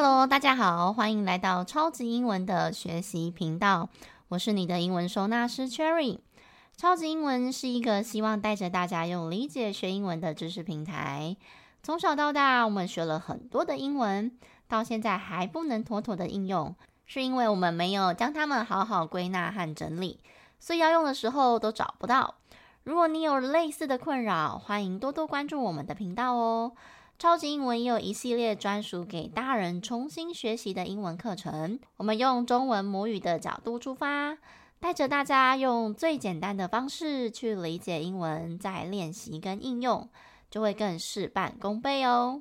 Hello，大家好，欢迎来到超级英文的学习频道。我是你的英文收纳师 Cherry。超级英文是一个希望带着大家用理解学英文的知识平台。从小到大，我们学了很多的英文，到现在还不能妥妥的应用，是因为我们没有将它们好好归纳和整理，所以要用的时候都找不到。如果你有类似的困扰，欢迎多多关注我们的频道哦。超级英文也有一系列专属给大人重新学习的英文课程。我们用中文母语的角度出发，带着大家用最简单的方式去理解英文，再练习跟应用，就会更事半功倍哦。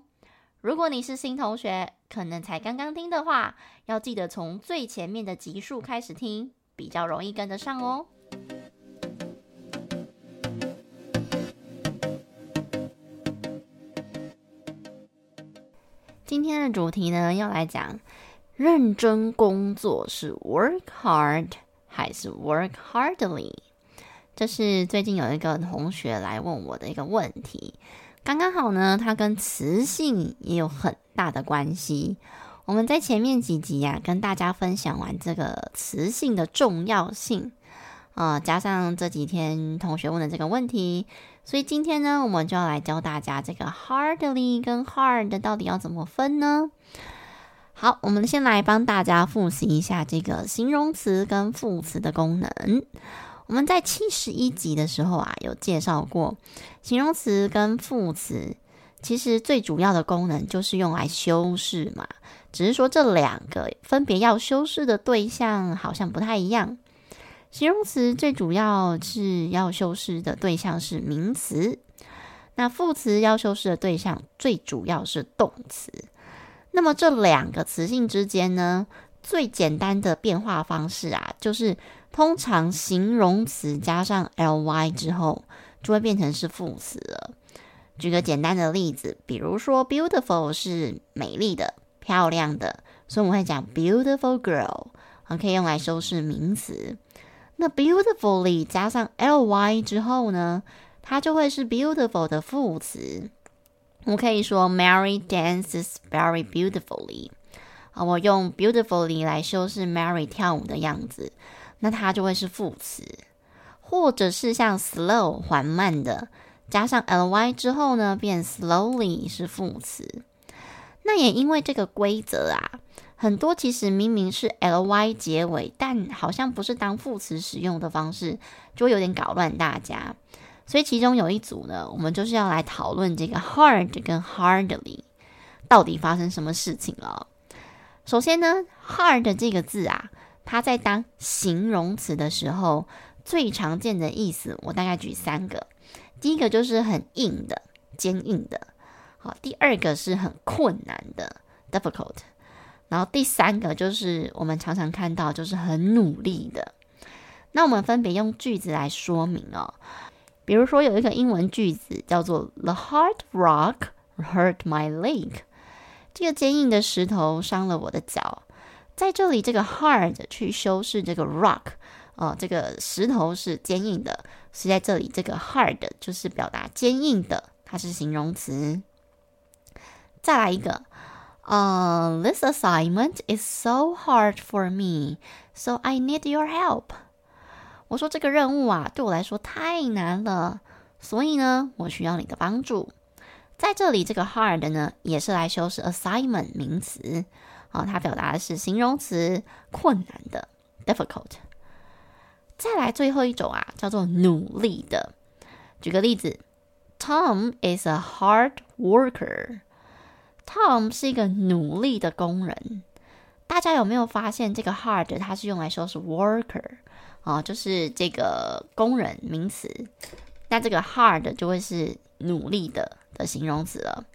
如果你是新同学，可能才刚刚听的话，要记得从最前面的集数开始听，比较容易跟得上哦。今天的主题呢，要来讲认真工作是 work hard 还是 work hardly？这是最近有一个同学来问我的一个问题，刚刚好呢，它跟词性也有很大的关系。我们在前面几集呀、跟大家分享完这个词性的重要性。啊、呃，加上这几天同学问的这个问题，所以今天呢，我们就要来教大家这个 hardly 跟 hard 到底要怎么分呢？好，我们先来帮大家复习一下这个形容词跟副词的功能。我们在七十一集的时候啊，有介绍过形容词跟副词，其实最主要的功能就是用来修饰嘛，只是说这两个分别要修饰的对象好像不太一样。形容词最主要是要修饰的对象是名词，那副词要修饰的对象最主要是动词。那么这两个词性之间呢，最简单的变化方式啊，就是通常形容词加上 ly 之后，就会变成是副词了。举个简单的例子，比如说 beautiful 是美丽的、漂亮的，所以我们会讲 beautiful girl，可以用来修饰名词。那 beautifully 加上 ly 之后呢，它就会是 beautiful 的副词。我可以说 Mary dances very beautifully。啊，我用 beautifully 来修饰 Mary 跳舞的样子，那它就会是副词。或者是像 slow 缓慢的，加上 ly 之后呢，变 slowly 是副词。那也因为这个规则啊。很多其实明明是 ly 结尾，但好像不是当副词使用的方式，就会有点搞乱大家。所以其中有一组呢，我们就是要来讨论这个 hard 跟 hardly 到底发生什么事情了。首先呢，hard 这个字啊，它在当形容词的时候，最常见的意思，我大概举三个。第一个就是很硬的、坚硬的。好，第二个是很困难的 （difficult）。然后第三个就是我们常常看到，就是很努力的。那我们分别用句子来说明哦。比如说有一个英文句子叫做 “The hard rock hurt my leg”，这个坚硬的石头伤了我的脚。在这里，这个 hard 去修饰这个 rock，哦，这个石头是坚硬的，所以在这里这个 hard 就是表达坚硬的，它是形容词。再来一个。Uh, this assignment is so hard for me, so I need your help. 我说这个任务啊，对我来说太难了，所以呢，我需要你的帮助。在这里，这个 hard 呢，也是来修饰 assignment 名词，啊，它表达的是形容词，困难的 difficult。再来最后一种啊，叫做努力的。举个例子，Tom is a hard worker. Tom 是一个努力的工人，大家有没有发现这个 hard 它是用来说是 worker 啊，就是这个工人名词，那这个 hard 就会是努力的的形容词了。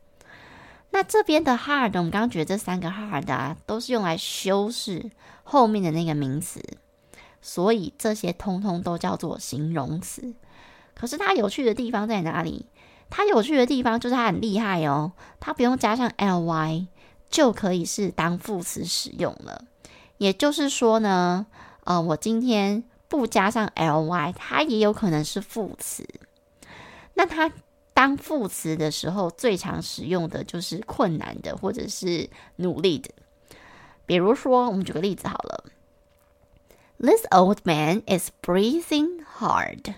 那这边的 hard，我们刚刚觉得这三个 hard 啊，都是用来修饰后面的那个名词，所以这些通通都叫做形容词。可是它有趣的地方在哪里？它有趣的地方就是它很厉害哦，它不用加上 ly 就可以是当副词使用了。也就是说呢，呃，我今天不加上 ly，它也有可能是副词。那它当副词的时候，最常使用的就是困难的或者是努力的比如说，我们举个例子好了，This old man is breathing hard。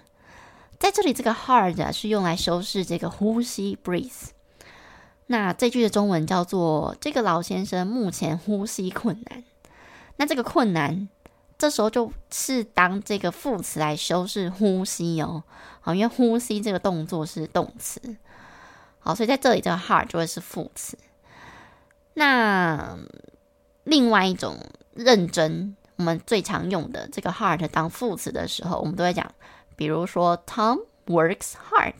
在这里，这个 hard 是用来修饰这个呼吸 breathe。那这句的中文叫做“这个老先生目前呼吸困难”。那这个困难，这时候就是当这个副词来修饰呼吸哦。好，因为呼吸这个动作是动词。好，所以在这里这个 hard 就会是副词。那另外一种认真，我们最常用的这个 hard 当副词的时候，我们都会讲，比如说 Tom works hard，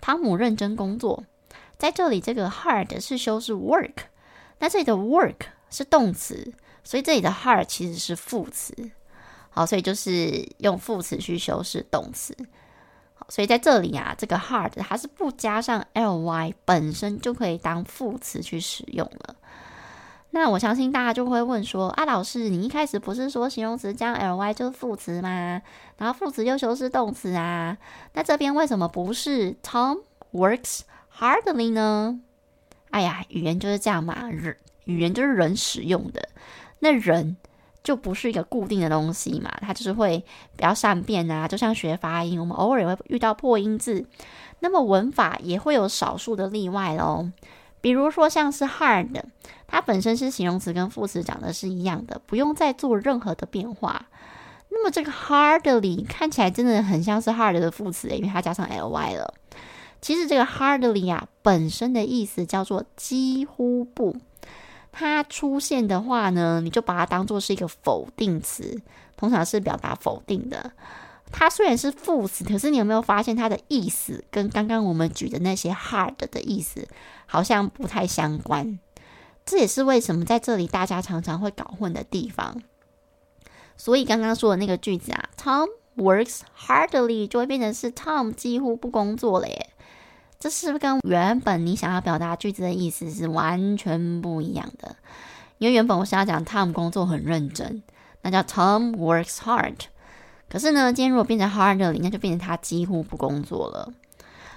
汤姆认真工作。在这里，这个 hard 是修饰 work，那这里的 work 是动词，所以这里的 hard 其实是副词。好，所以就是用副词去修饰动词。好，所以在这里啊，这个 hard 它是不加上 ly，本身就可以当副词去使用了。那我相信大家就会问说：啊，老师，你一开始不是说形容词加 ly 就是副词吗？然后副词又修饰动词啊？那这边为什么不是 Tom works？Hardly 呢？哎呀，语言就是这样嘛，人语言就是人使用的，那人就不是一个固定的东西嘛，它就是会比较善变啊。就像学发音，我们偶尔也会遇到破音字，那么文法也会有少数的例外喽。比如说像是 hard，它本身是形容词跟副词长得是一样的，不用再做任何的变化。那么这个 hardly 看起来真的很像是 hard 的副词，因为它加上 ly 了。其实这个 hardly 啊，本身的意思叫做几乎不。它出现的话呢，你就把它当做是一个否定词，通常是表达否定的。它虽然是副词，可是你有没有发现它的意思跟刚刚我们举的那些 hard 的意思好像不太相关？这也是为什么在这里大家常常会搞混的地方。所以刚刚说的那个句子啊，Tom works hardly 就会变成是 Tom 几乎不工作了耶。这是不是跟原本你想要表达句子的意思是完全不一样的？因为原本我想要讲 Tom 工作很认真，那叫 Tom works hard。可是呢，今天如果变成 hardly，那就变成他几乎不工作了。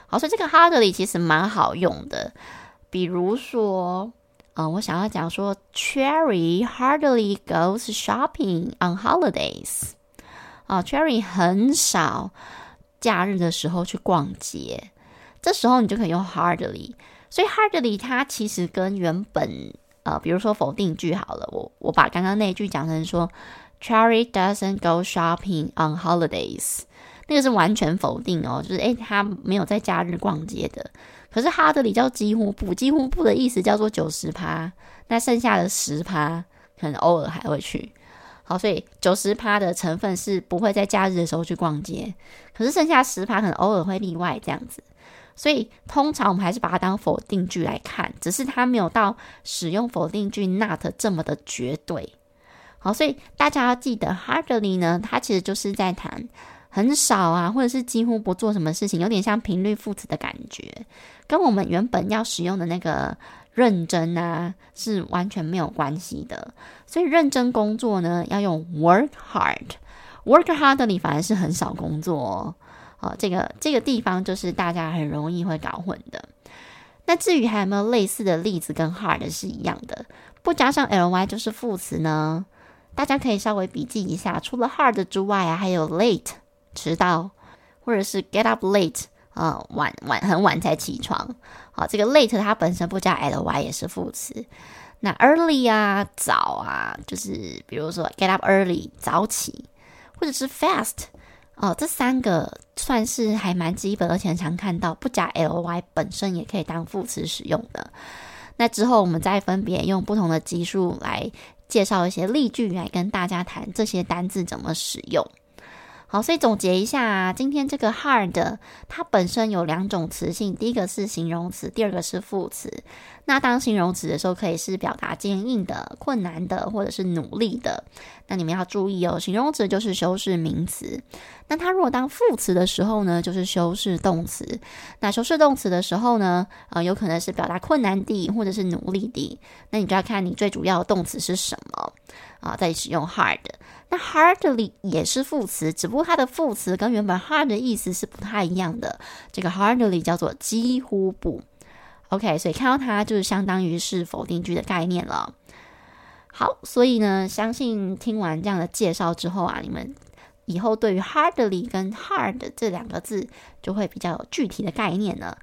好，所以这个 hardly 其实蛮好用的。比如说，呃，我想要讲说，Cherry hardly goes shopping on holidays。啊，Cherry 很少假日的时候去逛街。这时候你就可以用 hardly，所以 hardly 它其实跟原本呃，比如说否定句好了，我我把刚刚那句讲成说 Cherry doesn't go shopping on holidays，那个是完全否定哦，就是诶，他没有在假日逛街的。可是哈德里叫几乎不，几乎不的意思叫做九十趴，那剩下的十趴可能偶尔还会去。好，所以九十趴的成分是不会在假日的时候去逛街，可是剩下十趴可能偶尔会例外这样子。所以通常我们还是把它当否定句来看，只是它没有到使用否定句 not 这么的绝对。好，所以大家要记得 hardly 呢，它其实就是在谈很少啊，或者是几乎不做什么事情，有点像频率副词的感觉，跟我们原本要使用的那个认真啊是完全没有关系的。所以认真工作呢，要用 work hard，work hardly 反而是很少工作哦。哦，这个这个地方就是大家很容易会搞混的。那至于还有没有类似的例子跟 hard 是一样的，不加上 ly 就是副词呢？大家可以稍微笔记一下，除了 hard 之外啊，还有 late 迟到，或者是 get up late 啊、晚晚很晚才起床。好，这个 late 它本身不加 ly 也是副词。那 early 啊，早啊，就是比如说 get up early 早起，或者是 fast。哦，这三个算是还蛮基本，而且很常看到，不加 ly 本身也可以当副词使用的。那之后我们再分别用不同的级数来介绍一些例句，来跟大家谈这些单字怎么使用。好，所以总结一下，今天这个 hard 它本身有两种词性，第一个是形容词，第二个是副词。那当形容词的时候，可以是表达坚硬的、困难的，或者是努力的。那你们要注意哦，形容词就是修饰名词。那它如果当副词的时候呢，就是修饰动词。那修饰动词的时候呢，呃，有可能是表达困难的，或者是努力的。那你就要看你最主要的动词是什么啊，再使用 hard。那 hardly 也是副词，只不过它的副词跟原本 hard 的意思是不太一样的。这个 hardly 叫做几乎不。OK，所以看到它就是相当于是否定句的概念了。好，所以呢，相信听完这样的介绍之后啊，你们以后对于 hardly 跟 hard 这两个字就会比较有具体的概念了。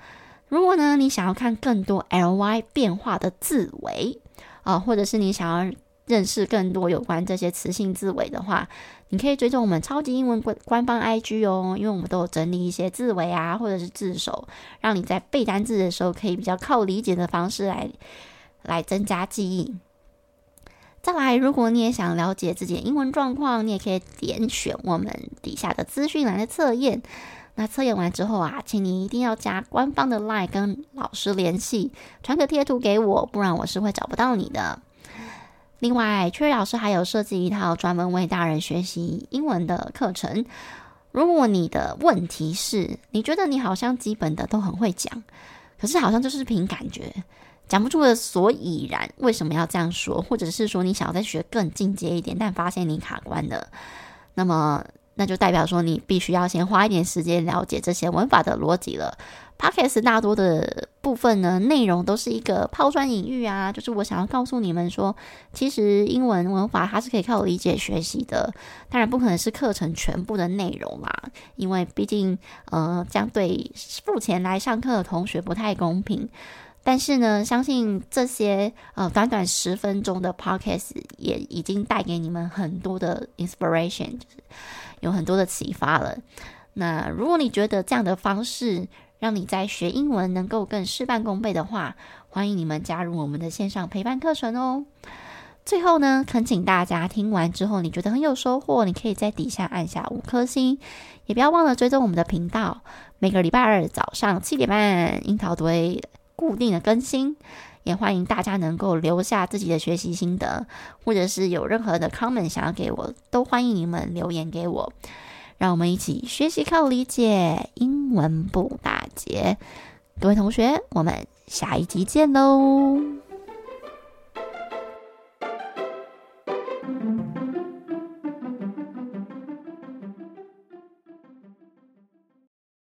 如果呢，你想要看更多 ly 变化的字尾啊，或者是你想要认识更多有关这些词性字尾的话，你可以追踪我们超级英文官官方 IG 哦，因为我们都有整理一些字尾啊，或者是字首，让你在背单字的时候可以比较靠理解的方式来来增加记忆。再来，如果你也想了解自己的英文状况，你也可以点选我们底下的资讯栏的测验。那测验完之后啊，请你一定要加官方的 LINE 跟老师联系，传个贴图给我，不然我是会找不到你的。另外崔老师还有设计一套专门为大人学习英文的课程。如果你的问题是你觉得你好像基本的都很会讲，可是好像就是凭感觉，讲不出的所以然，为什么要这样说？或者是说你想要再学更进阶一点，但发现你卡关了，那么。那就代表说，你必须要先花一点时间了解这些文法的逻辑了。Podcast 大多的部分呢，内容都是一个抛砖引玉啊，就是我想要告诉你们说，其实英文文法它是可以靠理解学习的，当然不可能是课程全部的内容啦，因为毕竟呃，这样对付钱来上课的同学不太公平。但是呢，相信这些呃短短十分钟的 podcast 也已经带给你们很多的 inspiration，就是有很多的启发了。那如果你觉得这样的方式让你在学英文能够更事半功倍的话，欢迎你们加入我们的线上陪伴课程哦。最后呢，恳请大家听完之后你觉得很有收获，你可以在底下按下五颗星，也不要忘了追踪我们的频道。每个礼拜二早上七点半，樱桃堆。固定的更新，也欢迎大家能够留下自己的学习心得，或者是有任何的 comment 想要给我，都欢迎你们留言给我。让我们一起学习靠理解，英文不打结。各位同学，我们下一集见喽！